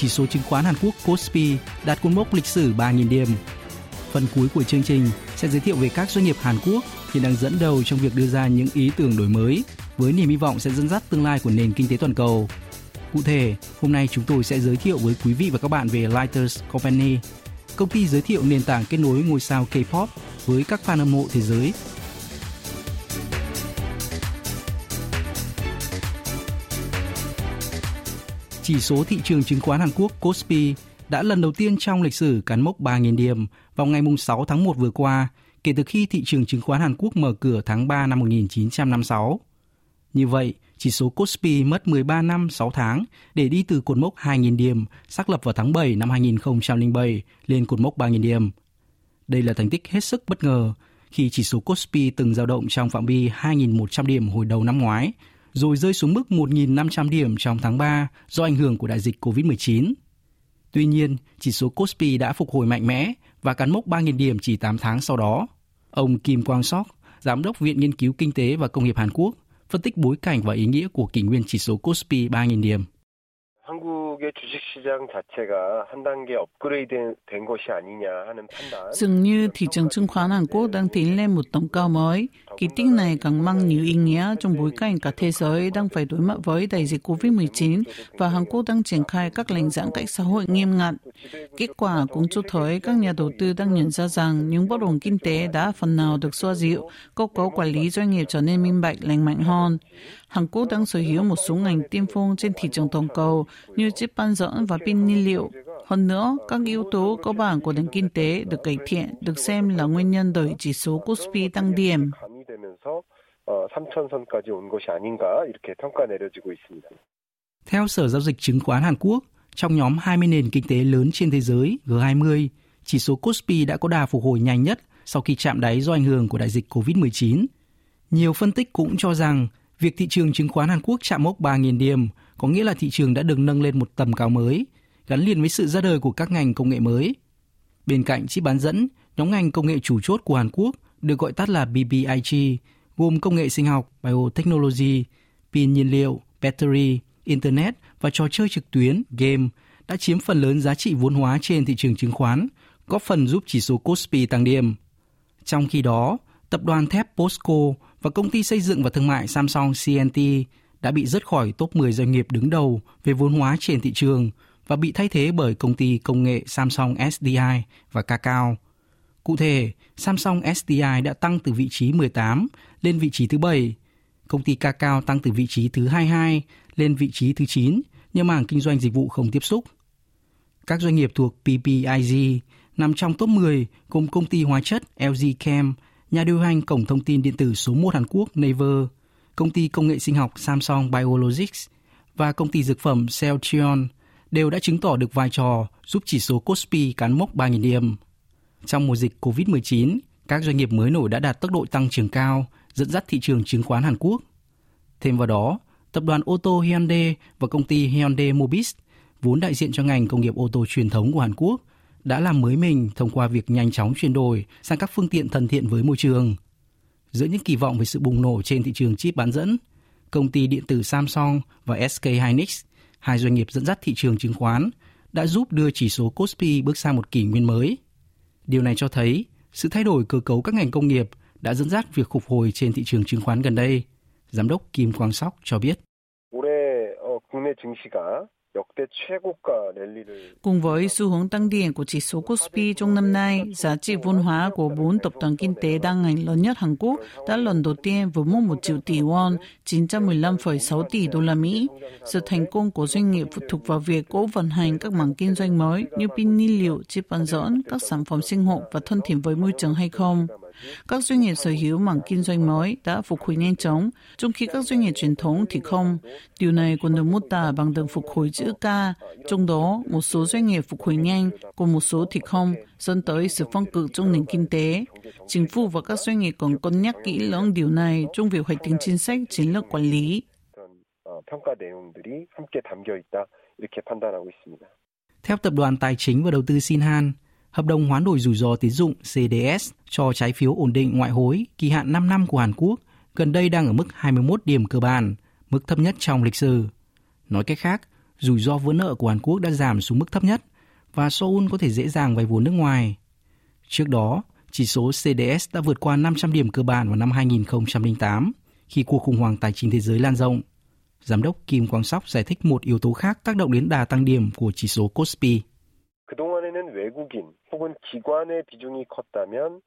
chỉ số chứng khoán Hàn Quốc Kospi đạt cột mốc lịch sử 3.000 điểm. Phần cuối của chương trình sẽ giới thiệu về các doanh nghiệp Hàn Quốc hiện đang dẫn đầu trong việc đưa ra những ý tưởng đổi mới với niềm hy vọng sẽ dẫn dắt tương lai của nền kinh tế toàn cầu. Cụ thể, hôm nay chúng tôi sẽ giới thiệu với quý vị và các bạn về Lighters Company, công ty giới thiệu nền tảng kết nối ngôi sao K-pop với các fan hâm mộ thế giới Chỉ số thị trường chứng khoán Hàn Quốc Kospi đã lần đầu tiên trong lịch sử cán mốc 3.000 điểm vào ngày 6 tháng 1 vừa qua, kể từ khi thị trường chứng khoán Hàn Quốc mở cửa tháng 3 năm 1956. Như vậy, chỉ số Kospi mất 13 năm 6 tháng để đi từ cột mốc 2.000 điểm xác lập vào tháng 7 năm 2007 lên cột mốc 3.000 điểm. Đây là thành tích hết sức bất ngờ khi chỉ số Kospi từng dao động trong phạm vi 2.100 điểm hồi đầu năm ngoái rồi rơi xuống mức 1.500 điểm trong tháng 3 do ảnh hưởng của đại dịch COVID-19. Tuy nhiên, chỉ số Kospi đã phục hồi mạnh mẽ và cán mốc 3.000 điểm chỉ 8 tháng sau đó. Ông Kim Quang Sok, Giám đốc Viện Nghiên cứu Kinh tế và Công nghiệp Hàn Quốc, phân tích bối cảnh và ý nghĩa của kỷ nguyên chỉ số Kospi 3.000 điểm. 한국의 주식시장 자체가 한 단계 업그레이드 된 것이 아니냐 하는 판단. Dường như thị trường chứng khoán Hàn Quốc đang tiến lên một tầm cao mới. Kỳ tích này càng mang nhiều ý nghĩa trong bối cảnh cả thế giới đang phải đối mặt với đại dịch COVID-19 và Hàn Quốc đang triển khai các lệnh giãn cách xã hội nghiêm ngặt. Kết quả cũng cho thấy các nhà đầu tư đang nhận ra rằng những bất ổn kinh tế đã phần nào được xoa dịu, cơ cấu quản lý doanh nghiệp trở nên minh bạch, lành mạnh hơn. Hàn Quốc đang sở hữu một số ngành tiên phong trên thị trường toàn cầu như chip bán dẫn và pin nhiên liệu. Hơn nữa, các yếu tố cơ bản của nền kinh tế được cải thiện được xem là nguyên nhân đẩy chỉ số Kospi tăng điểm. Theo Sở Giao dịch Chứng khoán Hàn Quốc, trong nhóm 20 nền kinh tế lớn trên thế giới G20, chỉ số Kospi đã có đà phục hồi nhanh nhất sau khi chạm đáy do ảnh hưởng của đại dịch COVID-19. Nhiều phân tích cũng cho rằng Việc thị trường chứng khoán Hàn Quốc chạm mốc 3.000 điểm có nghĩa là thị trường đã được nâng lên một tầm cao mới, gắn liền với sự ra đời của các ngành công nghệ mới. Bên cạnh chip bán dẫn, nhóm ngành công nghệ chủ chốt của Hàn Quốc được gọi tắt là BBIG, gồm công nghệ sinh học, biotechnology, pin nhiên liệu, battery, internet và trò chơi trực tuyến, game đã chiếm phần lớn giá trị vốn hóa trên thị trường chứng khoán, góp phần giúp chỉ số Kospi tăng điểm. Trong khi đó, tập đoàn thép POSCO và công ty xây dựng và thương mại Samsung CNT đã bị rớt khỏi top 10 doanh nghiệp đứng đầu về vốn hóa trên thị trường và bị thay thế bởi công ty công nghệ Samsung SDI và Kakao. Cụ thể, Samsung SDI đã tăng từ vị trí 18 lên vị trí thứ 7. Công ty Kakao tăng từ vị trí thứ 22 lên vị trí thứ 9 nhưng mảng kinh doanh dịch vụ không tiếp xúc. Các doanh nghiệp thuộc PPIG nằm trong top 10 gồm công ty hóa chất LG Chem, nhà điều hành cổng thông tin điện tử số 1 Hàn Quốc Naver, công ty công nghệ sinh học Samsung Biologics và công ty dược phẩm Celltrion đều đã chứng tỏ được vai trò giúp chỉ số Kospi cán mốc 3.000 điểm. Trong mùa dịch COVID-19, các doanh nghiệp mới nổi đã đạt tốc độ tăng trưởng cao, dẫn dắt thị trường chứng khoán Hàn Quốc. Thêm vào đó, tập đoàn ô tô Hyundai và công ty Hyundai Mobis, vốn đại diện cho ngành công nghiệp ô tô truyền thống của Hàn Quốc, đã làm mới mình thông qua việc nhanh chóng chuyển đổi sang các phương tiện thân thiện với môi trường. Giữa những kỳ vọng về sự bùng nổ trên thị trường chip bán dẫn, công ty điện tử Samsung và SK Hynix, hai doanh nghiệp dẫn dắt thị trường chứng khoán, đã giúp đưa chỉ số Kospi bước sang một kỷ nguyên mới. Điều này cho thấy sự thay đổi cơ cấu các ngành công nghiệp đã dẫn dắt việc phục hồi trên thị trường chứng khoán gần đây. Giám đốc Kim Quang Sóc cho biết. 올해 국내 증시가 Cùng với xu hướng tăng điểm của chỉ số Kospi trong năm nay, giá trị vốn hóa của bốn tập đoàn kinh tế đa ngành lớn nhất Hàn Quốc đã lần đầu tiên vượt mốc 1 triệu tỷ won, 915,6 tỷ đô la Mỹ. Sự thành công của doanh nghiệp phụ thuộc vào việc cố vận hành các mảng kinh doanh mới như pin nhiên liệu, chip bán dẫn, các sản phẩm sinh học và thân thiện với môi trường hay không. Các doanh nghiệp sở hữu mảng kinh doanh mới đã phục hồi nhanh chóng, trong khi các doanh nghiệp truyền thống thì không. Điều này còn được mô tả bằng đường phục hồi chữ K, trong đó một số doanh nghiệp phục hồi nhanh, còn một số thì không, dẫn tới sự phân cực trong nền kinh tế. Chính phủ và các doanh nghiệp còn cân nhắc kỹ lưỡng điều này trong việc hoạch định chính sách chiến lược quản lý. 평가 내용들이 함께 담겨 있다 이렇게 판단하고 있습니다. Theo tập đoàn tài chính và đầu tư Sinhan, hợp đồng hoán đổi rủi ro tín dụng CDS cho trái phiếu ổn định ngoại hối kỳ hạn 5 năm của Hàn Quốc gần đây đang ở mức 21 điểm cơ bản, mức thấp nhất trong lịch sử. Nói cách khác, rủi ro vỡ nợ của Hàn Quốc đã giảm xuống mức thấp nhất và Seoul có thể dễ dàng vay vốn nước ngoài. Trước đó, chỉ số CDS đã vượt qua 500 điểm cơ bản vào năm 2008 khi cuộc khủng hoảng tài chính thế giới lan rộng. Giám đốc Kim Quang Sóc giải thích một yếu tố khác tác động đến đà tăng điểm của chỉ số Kospi. 그동안에는 외국인 혹은 기관의 비중이 컸다면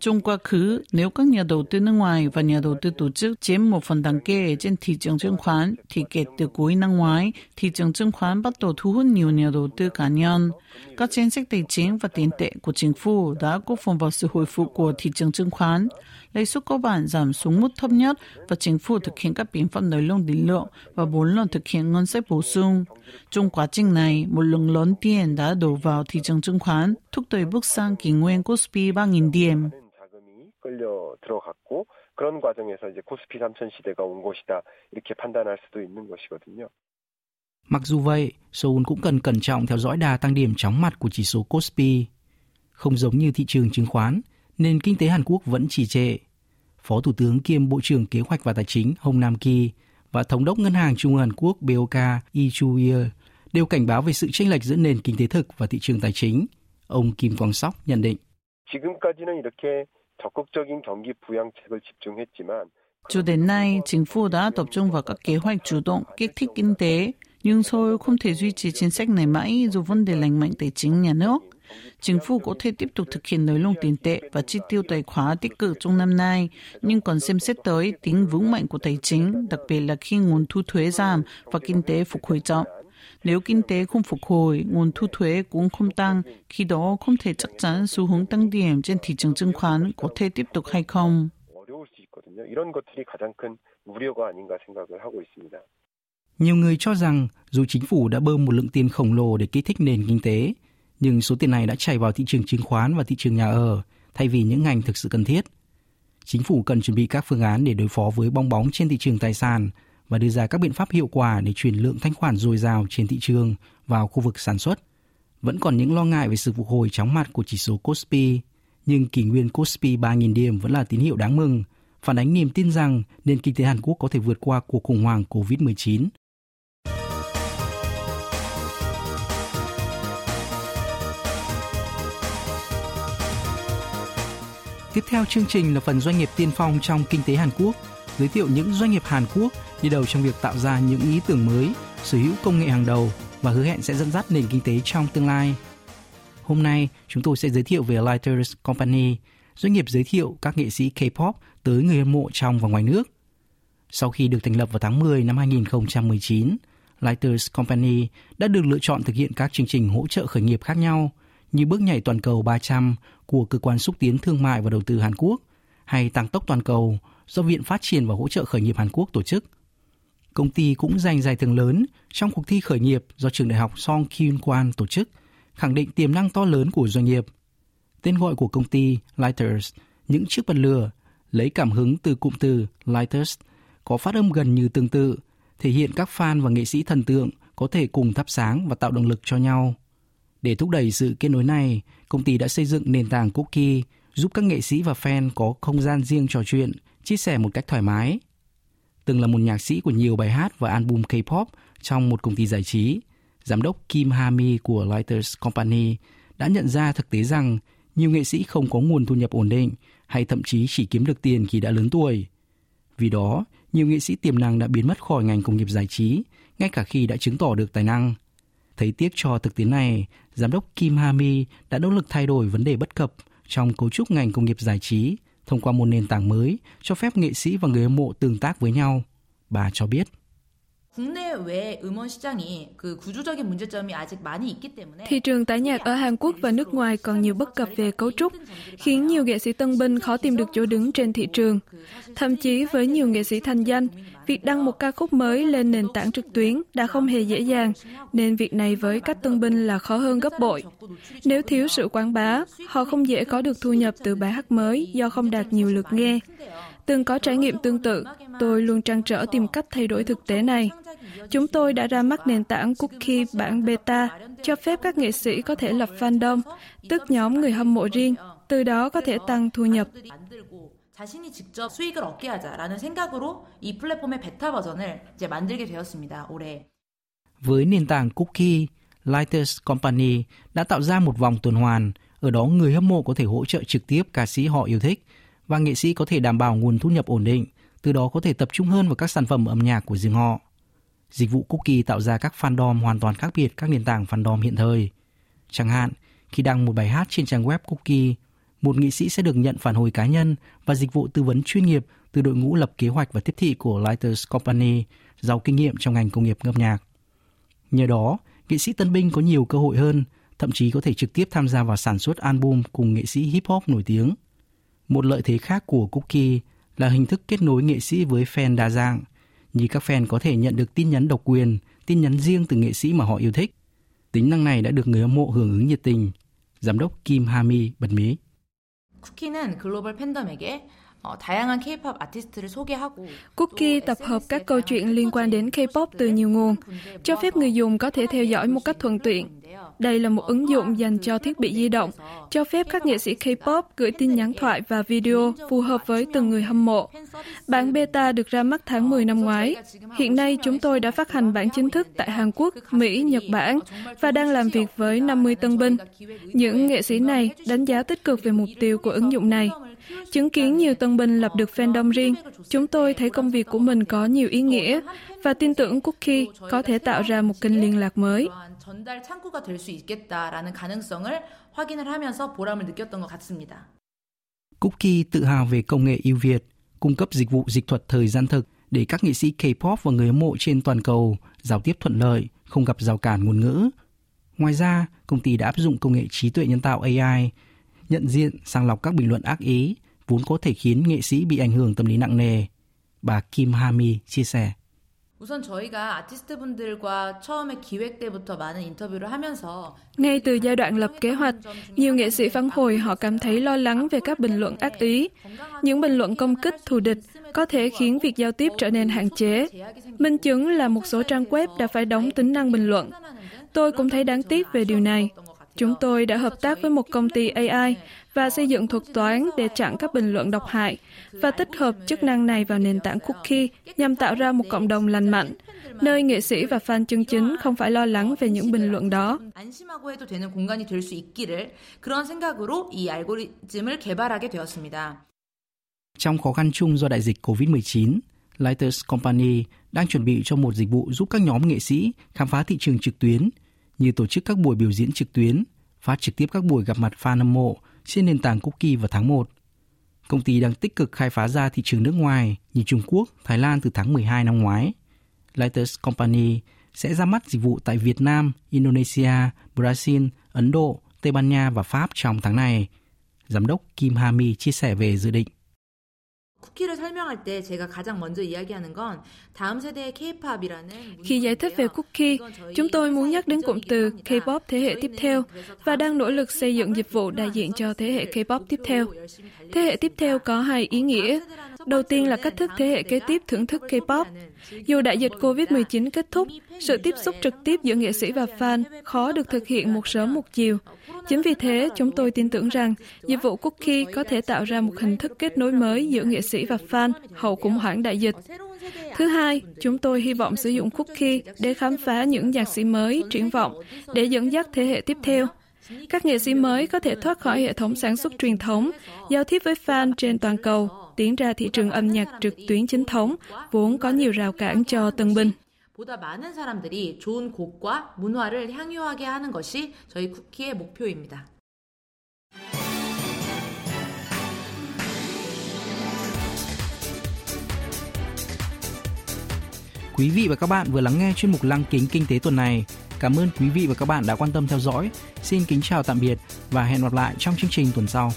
trong quá khứ, nếu các nhà đầu tư nước ngoài và nhà đầu tư tổ chức chiếm một phần đáng kể trên thị trường chứng khoán, thì kể từ cuối năm ngoái, thị trường chứng khoán bắt đầu thu hút nhiều nhà đầu tư cá nhân. Các chính sách tài chính và tiền tệ của chính phủ đã góp phần vào sự hồi phục của thị trường chứng khoán. Lãi suất cơ bản giảm xuống mức thấp nhất và chính phủ thực hiện các biện pháp nới lỏng tín lượng và bốn lần thực hiện ngân sách bổ sung. Trong quá trình này, một lượng lớn tiền đã đổ vào thị trường chứng khoán, thúc đẩy bước sang kỷ nguyên Kospi 3.000 điểm. 끌려 들어갔고 그런 과정에서 이제 코스피 3000 시대가 온 것이다 이렇게 판단할 수도 있는 것이거든요. Mặc dù vậy, Seoul cũng cần cẩn trọng theo dõi đà tăng điểm chóng mặt của chỉ số Kospi. Không giống như thị trường chứng khoán, nền kinh tế Hàn Quốc vẫn trì trệ. Phó Thủ tướng kiêm Bộ trưởng Kế hoạch và Tài chính Hồng Nam Ki và Thống đốc Ngân hàng Trung ương Hàn Quốc BOK Lee Chu đều cảnh báo về sự chênh lệch giữa nền kinh tế thực và thị trường tài chính. Ông Kim Quang Sóc nhận định. Cho đến nay, chính phủ đã tập trung vào các kế hoạch chủ động kích thích kinh tế, nhưng Seoul không thể duy trì chính sách này mãi dù vấn đề lành mạnh tài chính nhà nước. Chính phủ có thể tiếp tục thực hiện nới lỏng tiền tệ và chi tiêu tài khóa tích cực trong năm nay, nhưng còn xem xét tới tính vững mạnh của tài chính, đặc biệt là khi nguồn thu thuế giảm và kinh tế phục hồi chậm. Nếu kinh tế không phục hồi, nguồn thu thuế cũng không tăng, khi đó không thể chắc chắn xu hướng tăng điểm trên thị trường chứng khoán có thể tiếp tục hay không. Nhiều người cho rằng dù chính phủ đã bơm một lượng tiền khổng lồ để kích thích nền kinh tế, nhưng số tiền này đã chảy vào thị trường chứng khoán và thị trường nhà ở thay vì những ngành thực sự cần thiết. Chính phủ cần chuẩn bị các phương án để đối phó với bong bóng trên thị trường tài sản và đưa ra các biện pháp hiệu quả để chuyển lượng thanh khoản dồi dào trên thị trường vào khu vực sản xuất. Vẫn còn những lo ngại về sự phục hồi chóng mặt của chỉ số Kospi, nhưng kỷ nguyên Kospi 3.000 điểm vẫn là tín hiệu đáng mừng, phản ánh niềm tin rằng nền kinh tế Hàn Quốc có thể vượt qua cuộc khủng hoảng COVID-19 Tiếp theo chương trình là phần doanh nghiệp tiên phong trong kinh tế Hàn Quốc, giới thiệu những doanh nghiệp Hàn Quốc đi đầu trong việc tạo ra những ý tưởng mới, sở hữu công nghệ hàng đầu và hứa hẹn sẽ dẫn dắt nền kinh tế trong tương lai. Hôm nay, chúng tôi sẽ giới thiệu về Lighters Company, doanh nghiệp giới thiệu các nghệ sĩ K-pop tới người hâm mộ trong và ngoài nước. Sau khi được thành lập vào tháng 10 năm 2019, Lighters Company đã được lựa chọn thực hiện các chương trình hỗ trợ khởi nghiệp khác nhau như bước nhảy toàn cầu 300 của Cơ quan xúc tiến thương mại và đầu tư Hàn Quốc hay tăng tốc toàn cầu do Viện Phát triển và Hỗ trợ Khởi nghiệp Hàn Quốc tổ chức. Công ty cũng giành giải thưởng lớn trong cuộc thi khởi nghiệp do trường đại học Song Kyun Kwan tổ chức, khẳng định tiềm năng to lớn của doanh nghiệp. Tên gọi của công ty Lighters, những chiếc bật lửa, lấy cảm hứng từ cụm từ Lighters, có phát âm gần như tương tự, thể hiện các fan và nghệ sĩ thần tượng có thể cùng thắp sáng và tạo động lực cho nhau. Để thúc đẩy sự kết nối này, công ty đã xây dựng nền tảng cookie giúp các nghệ sĩ và fan có không gian riêng trò chuyện, chia sẻ một cách thoải mái. Từng là một nhạc sĩ của nhiều bài hát và album K-pop trong một công ty giải trí, giám đốc Kim Hami của Lighters Company đã nhận ra thực tế rằng nhiều nghệ sĩ không có nguồn thu nhập ổn định hay thậm chí chỉ kiếm được tiền khi đã lớn tuổi. Vì đó, nhiều nghệ sĩ tiềm năng đã biến mất khỏi ngành công nghiệp giải trí, ngay cả khi đã chứng tỏ được tài năng. Thấy tiếc cho thực tế này, giám đốc Kim Hami đã nỗ lực thay đổi vấn đề bất cập trong cấu trúc ngành công nghiệp giải trí thông qua một nền tảng mới cho phép nghệ sĩ và người hâm mộ tương tác với nhau. Bà cho biết. Thị trường tái nhạc ở Hàn Quốc và nước ngoài còn nhiều bất cập về cấu trúc, khiến nhiều nghệ sĩ tân binh khó tìm được chỗ đứng trên thị trường. Thậm chí với nhiều nghệ sĩ thành danh, việc đăng một ca khúc mới lên nền tảng trực tuyến đã không hề dễ dàng, nên việc này với các tân binh là khó hơn gấp bội. Nếu thiếu sự quảng bá, họ không dễ có được thu nhập từ bài hát mới do không đạt nhiều lượt nghe. Từng có trải nghiệm tương tự, tôi luôn trăn trở tìm cách thay đổi thực tế này. Chúng tôi đã ra mắt nền tảng Cookie bản beta, cho phép các nghệ sĩ có thể lập fandom, tức nhóm người hâm mộ riêng, từ đó có thể tăng thu nhập. 자신이 직접 수익을 얻게 하자라는 생각으로 이 플랫폼의 베타 버전을 이제 만들게 되었습니다. 올해. Với nền tảng Cookie, Lighters Company đã tạo ra một vòng tuần hoàn, ở đó người hâm mộ có thể hỗ trợ trực tiếp ca sĩ họ yêu thích và nghệ sĩ có thể đảm bảo nguồn thu nhập ổn định, từ đó có thể tập trung hơn vào các sản phẩm âm nhạc của riêng họ. Dịch vụ Cookie tạo ra các fandom hoàn toàn khác biệt các nền tảng fandom hiện thời. Chẳng hạn, khi đăng một bài hát trên trang web Cookie, một nghệ sĩ sẽ được nhận phản hồi cá nhân và dịch vụ tư vấn chuyên nghiệp từ đội ngũ lập kế hoạch và tiếp thị của Lighters Company, giàu kinh nghiệm trong ngành công nghiệp âm nhạc. Nhờ đó, nghệ sĩ tân binh có nhiều cơ hội hơn, thậm chí có thể trực tiếp tham gia vào sản xuất album cùng nghệ sĩ hip hop nổi tiếng. Một lợi thế khác của Cookie là hình thức kết nối nghệ sĩ với fan đa dạng, như các fan có thể nhận được tin nhắn độc quyền, tin nhắn riêng từ nghệ sĩ mà họ yêu thích. Tính năng này đã được người hâm mộ hưởng ứng nhiệt tình. Giám đốc Kim Hami bật mí. 쿠키는 글로벌 팬덤에게 Cookie tập hợp các câu chuyện liên quan đến K-pop từ nhiều nguồn, cho phép người dùng có thể theo dõi một cách thuận tiện. Đây là một ứng dụng dành cho thiết bị di động, cho phép các nghệ sĩ K-pop gửi tin nhắn thoại và video phù hợp với từng người hâm mộ. Bản beta được ra mắt tháng 10 năm ngoái. Hiện nay chúng tôi đã phát hành bản chính thức tại Hàn Quốc, Mỹ, Nhật Bản và đang làm việc với 50 tân binh. Những nghệ sĩ này đánh giá tích cực về mục tiêu của ứng dụng này. Chứng kiến nhiều tân binh lập được fandom riêng, chúng tôi thấy công việc của mình có nhiều ý nghĩa và tin tưởng Cookie có thể tạo ra một kênh liên lạc mới. Cookie tự hào về công nghệ ưu việt, cung cấp dịch vụ dịch thuật thời gian thực để các nghệ sĩ K-pop và người hâm mộ trên toàn cầu giao tiếp thuận lợi, không gặp rào cản ngôn ngữ. Ngoài ra, công ty đã áp dụng công nghệ trí tuệ nhân tạo AI nhận diện sàng lọc các bình luận ác ý vốn có thể khiến nghệ sĩ bị ảnh hưởng tâm lý nặng nề. Bà Kim Hami chia sẻ. ngay từ giai đoạn lập kế hoạch, nhiều nghệ sĩ phản hồi họ cảm thấy lo lắng về các bình luận ác ý. Những bình luận công kích thù địch có thể khiến việc giao tiếp trở nên hạn chế. Minh chứng là một số trang web đã phải đóng tính năng bình luận. Tôi cũng thấy đáng tiếc về điều này. Chúng tôi đã hợp tác với một công ty AI và xây dựng thuật toán để chặn các bình luận độc hại và tích hợp chức năng này vào nền tảng cookie nhằm tạo ra một cộng đồng lành mạnh, nơi nghệ sĩ và fan chân chính không phải lo lắng về những bình luận đó. Trong khó khăn chung do đại dịch COVID-19, Lighters Company đang chuẩn bị cho một dịch vụ giúp các nhóm nghệ sĩ khám phá thị trường trực tuyến như tổ chức các buổi biểu diễn trực tuyến, phát trực tiếp các buổi gặp mặt fan hâm mộ trên nền tảng Cookie vào tháng 1. Công ty đang tích cực khai phá ra thị trường nước ngoài như Trung Quốc, Thái Lan từ tháng 12 năm ngoái. Lighters Company sẽ ra mắt dịch vụ tại Việt Nam, Indonesia, Brazil, Ấn Độ, Tây Ban Nha và Pháp trong tháng này. Giám đốc Kim Hami chia sẻ về dự định. Khi giải thích về cookie, chúng tôi muốn nhắc đến cụm từ K-pop thế hệ tiếp theo và đang nỗ lực xây dựng dịch vụ đại diện cho thế hệ K-pop tiếp theo. Thế hệ tiếp theo có hai ý nghĩa. Đầu tiên là cách thức thế hệ kế tiếp thưởng thức K-pop. Dù đại dịch COVID-19 kết thúc, sự tiếp xúc trực tiếp giữa nghệ sĩ và fan khó được thực hiện một sớm một chiều. Chính vì thế, chúng tôi tin tưởng rằng dịch vụ Cookie có thể tạo ra một hình thức kết nối mới giữa nghệ sĩ và fan hậu khủng hoảng đại dịch. Thứ hai, chúng tôi hy vọng sử dụng Cookie để khám phá những nhạc sĩ mới, triển vọng, để dẫn dắt thế hệ tiếp theo. Các nghệ sĩ mới có thể thoát khỏi hệ thống sản xuất truyền thống, giao tiếp với fan trên toàn cầu, tiến ra thị trường âm nhạc trực tuyến chính thống, vốn có nhiều rào cản cho tân binh. 보다 많은 사람들이 좋은 곡과 문화를 향유하게 하는 것이 저희 쿠키의 목표입니다. Quý vị và các bạn vừa lắng nghe chuyên mục Lăng kính kinh tế tuần này. Cảm ơn quý vị và các bạn đã quan tâm theo dõi. Xin kính chào tạm biệt và hẹn gặp lại trong chương trình tuần sau.